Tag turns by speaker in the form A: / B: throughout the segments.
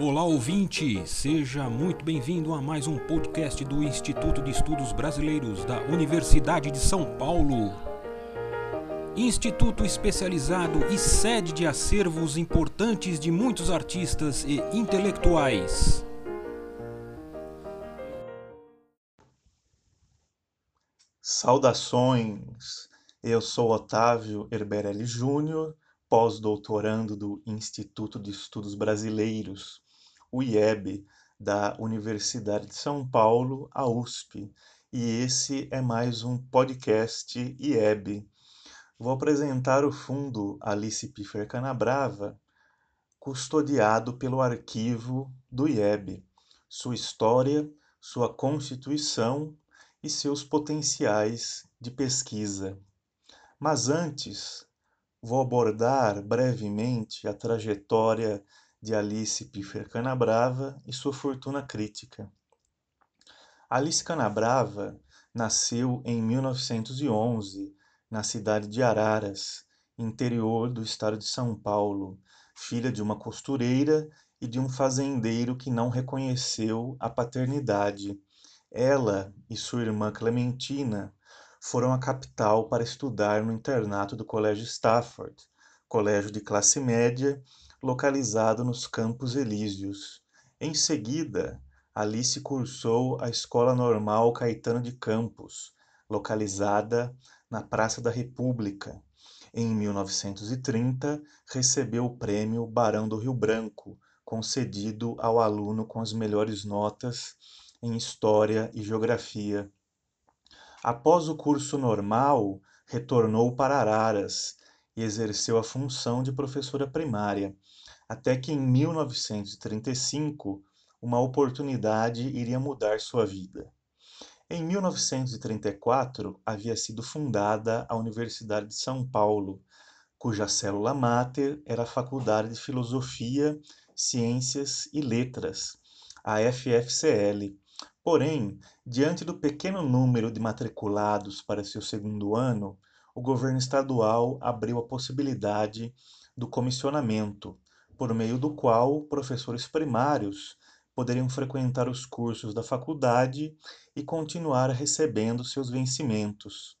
A: Olá ouvinte, seja muito bem-vindo a mais um podcast do Instituto de Estudos Brasileiros da Universidade de São Paulo. Instituto especializado e sede de acervos importantes de muitos artistas e intelectuais.
B: Saudações! Eu sou Otávio Herberelli Júnior, pós-doutorando do Instituto de Estudos Brasileiros, o IEB, da Universidade de São Paulo, a USP, e esse é mais um podcast IEB. Vou apresentar o fundo Alice Piffer Canabrava, custodiado pelo arquivo do IEB, sua história, sua constituição e seus potenciais de pesquisa. Mas antes, vou abordar brevemente a trajetória de Alice Piffer Canabrava e sua fortuna crítica. Alice Canabrava nasceu em 1911 na cidade de Araras, interior do estado de São Paulo, filha de uma costureira e de um fazendeiro que não reconheceu a paternidade ela e sua irmã Clementina foram à capital para estudar no internato do Colégio Stafford, colégio de classe média localizado nos Campos Elíseos. Em seguida, Alice cursou a Escola Normal Caetano de Campos, localizada na Praça da República. Em 1930, recebeu o prêmio Barão do Rio Branco, concedido ao aluno com as melhores notas em História e Geografia. Após o curso normal, retornou para Araras e exerceu a função de professora primária, até que em 1935 uma oportunidade iria mudar sua vida. Em 1934 havia sido fundada a Universidade de São Paulo, cuja célula máter era a Faculdade de Filosofia, Ciências e Letras, a FFCL, Porém, diante do pequeno número de matriculados para seu segundo ano, o governo estadual abriu a possibilidade do comissionamento, por meio do qual professores primários poderiam frequentar os cursos da faculdade e continuar recebendo seus vencimentos.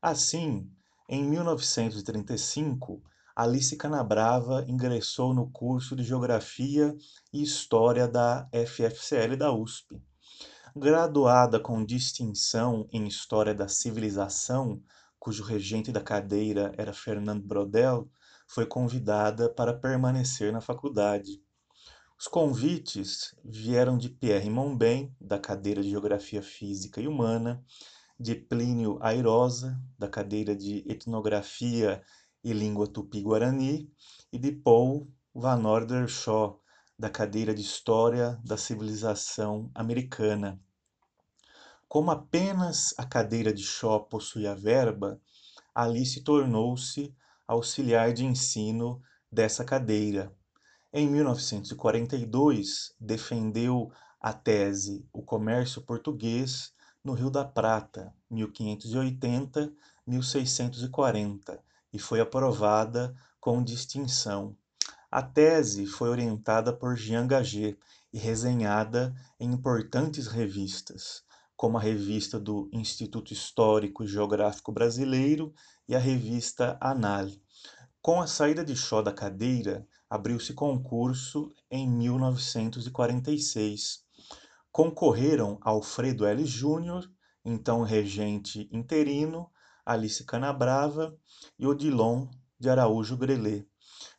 B: Assim, em 1935, Alice Canabrava ingressou no curso de Geografia e História da FFCL da USP. Graduada com distinção em História da Civilização, cujo regente da cadeira era Fernando Brodel, foi convidada para permanecer na faculdade. Os convites vieram de Pierre Monben, da cadeira de Geografia Física e Humana, de Plínio Airosa, da cadeira de Etnografia e Língua Tupi-Guarani, e de Paul Van Order Shaw, da cadeira de História da Civilização Americana. Como apenas a cadeira de Shaw possuía verba, Alice tornou-se auxiliar de ensino dessa cadeira. Em 1942, defendeu a tese O Comércio Português no Rio da Prata, 1580-1640, e foi aprovada com distinção. A tese foi orientada por Jean Gagé e resenhada em importantes revistas, como a revista do Instituto Histórico e Geográfico Brasileiro e a revista Anal. Com a saída de Shaw da cadeira, abriu-se concurso em 1946. Concorreram Alfredo L. Júnior, então regente interino, Alice Canabrava e Odilon de Araújo Grelê.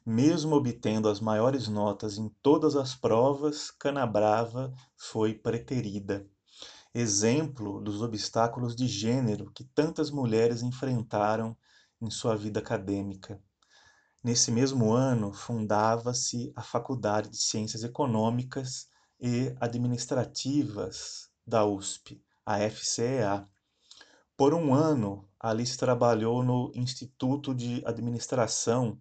B: Mesmo obtendo as maiores notas em todas as provas, Canabrava foi preterida. Exemplo dos obstáculos de gênero que tantas mulheres enfrentaram em sua vida acadêmica. Nesse mesmo ano, fundava-se a Faculdade de Ciências Econômicas e Administrativas da USP, a FCEA. Por um ano, Alice trabalhou no Instituto de Administração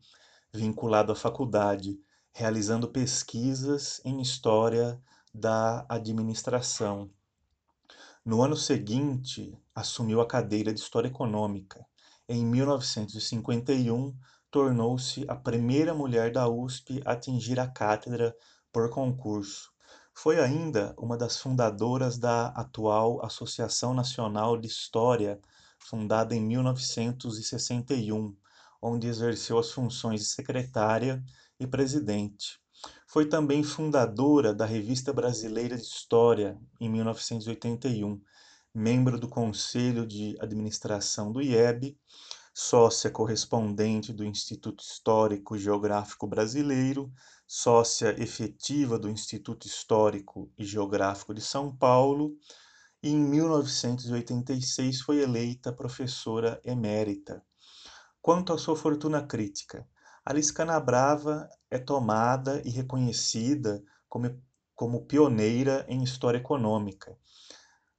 B: vinculado à faculdade, realizando pesquisas em história da administração. No ano seguinte, assumiu a cadeira de História Econômica. Em 1951, tornou-se a primeira mulher da USP a atingir a cátedra por concurso. Foi ainda uma das fundadoras da atual Associação Nacional de História, fundada em 1961, onde exerceu as funções de secretária e presidente. Foi também fundadora da Revista Brasileira de História, em 1981, membro do Conselho de Administração do IEB, sócia correspondente do Instituto Histórico Geográfico Brasileiro, sócia efetiva do Instituto Histórico e Geográfico de São Paulo, e em 1986 foi eleita professora emérita. Quanto à sua fortuna crítica, Alice Canabrava é tomada e reconhecida como, como pioneira em história econômica,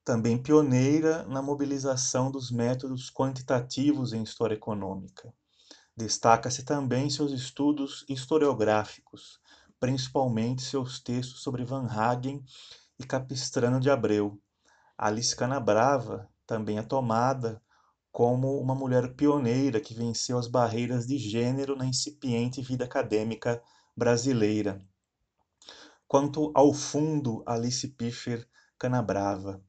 B: também pioneira na mobilização dos métodos quantitativos em história econômica. Destaca-se também seus estudos historiográficos, principalmente seus textos sobre Van Hagen e Capistrano de Abreu. Alice Canabrava também é tomada como uma mulher pioneira que venceu as barreiras de gênero na incipiente vida acadêmica brasileira. Quanto ao fundo Alice Piffer Canabrava,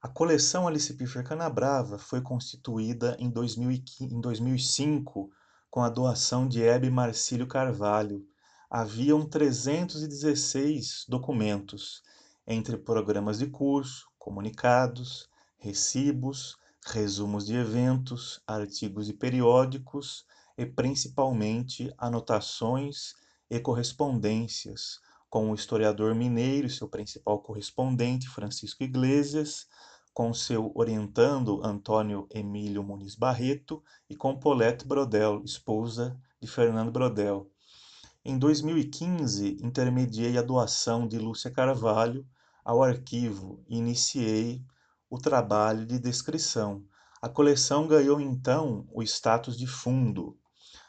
B: a coleção Alice Piffer Canabrava foi constituída em, 2005 com a doação de Hebe Marcílio Carvalho. Haviam 316 documentos, entre programas de curso, comunicados, recibos, resumos de eventos, artigos e periódicos e principalmente anotações e correspondências com o historiador mineiro e seu principal correspondente, Francisco Iglesias, com seu orientando Antônio Emílio Muniz Barreto e com Paulette Brodel, esposa de Fernando Brodel. Em 2015, intermediei a doação de Lúcia Carvalho ao arquivo e iniciei o trabalho de descrição. A coleção ganhou então o status de fundo.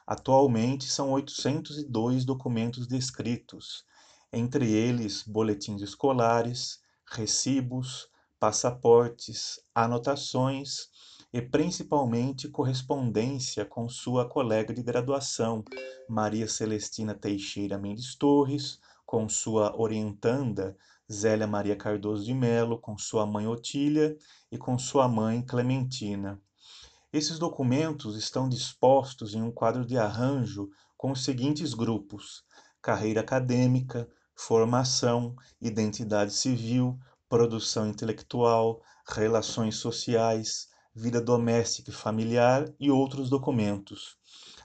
B: Atualmente são 802 documentos descritos, entre eles boletins escolares, recibos, passaportes, anotações e principalmente correspondência com sua colega de graduação, Maria Celestina Teixeira Mendes Torres, com sua orientanda Zélia Maria Cardoso de Melo, com sua mãe Otília e com sua mãe Clementina. Esses documentos estão dispostos em um quadro de arranjo com os seguintes grupos: carreira acadêmica, formação, identidade civil, produção intelectual, relações sociais, vida doméstica e familiar e outros documentos.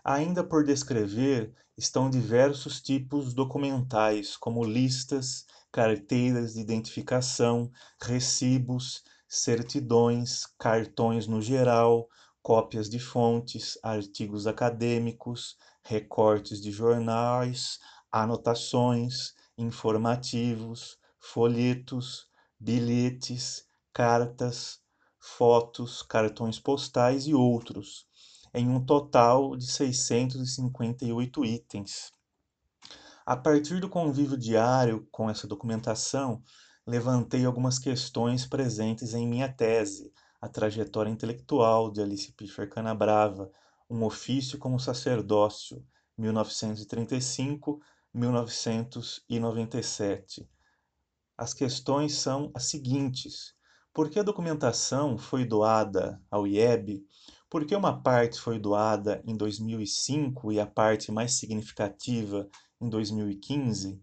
B: Ainda por descrever estão diversos tipos documentais, como listas, carteiras de identificação, recibos, certidões, cartões no geral, cópias de fontes, artigos acadêmicos, recortes de jornais, anotações, informativos, folhetos, bilhetes, cartas, fotos, cartões postais e outros, em um total de 658 itens. A partir do convívio diário com essa documentação, levantei algumas questões presentes em minha tese, A Trajetória Intelectual de Alice Piffer Canabrava, Um Ofício como Sacerdócio, 1935-1997. As questões são as seguintes: por que a documentação foi doada ao IEB? Por que uma parte foi doada em 2005 e a parte mais significativa em 2015,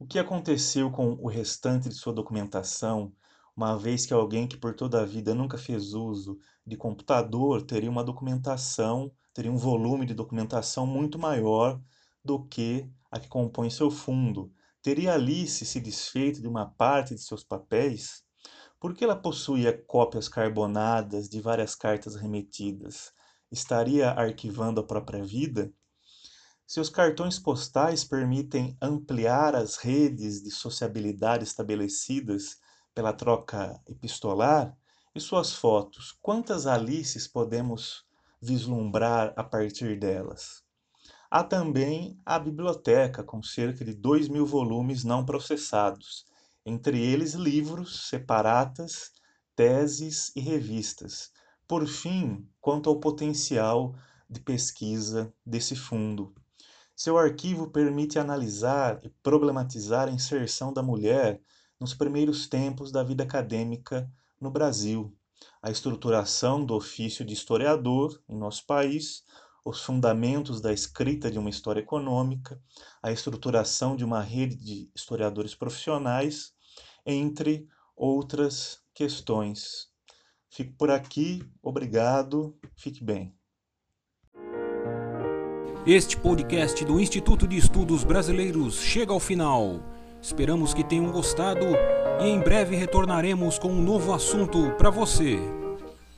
B: o que aconteceu com o restante de sua documentação, uma vez que alguém que por toda a vida nunca fez uso de computador teria uma documentação, teria um volume de documentação muito maior do que a que compõe seu fundo. Teria Alice se desfeito de uma parte de seus papéis? Porque ela possuía cópias carbonadas de várias cartas remetidas? Estaria arquivando a própria vida? Seus cartões postais permitem ampliar as redes de sociabilidade estabelecidas pela troca epistolar e suas fotos. Quantas Alices podemos vislumbrar a partir delas? Há também a biblioteca, com cerca de 2 mil volumes não processados, entre eles livros, separatas, teses e revistas. Por fim, quanto ao potencial de pesquisa desse fundo. Seu arquivo permite analisar e problematizar a inserção da mulher nos primeiros tempos da vida acadêmica no Brasil, a estruturação do ofício de historiador em nosso país, os fundamentos da escrita de uma história econômica, a estruturação de uma rede de historiadores profissionais, entre outras questões. Fico por aqui, obrigado, fique bem.
A: Este podcast do Instituto de Estudos Brasileiros chega ao final. Esperamos que tenham gostado e em breve retornaremos com um novo assunto para você.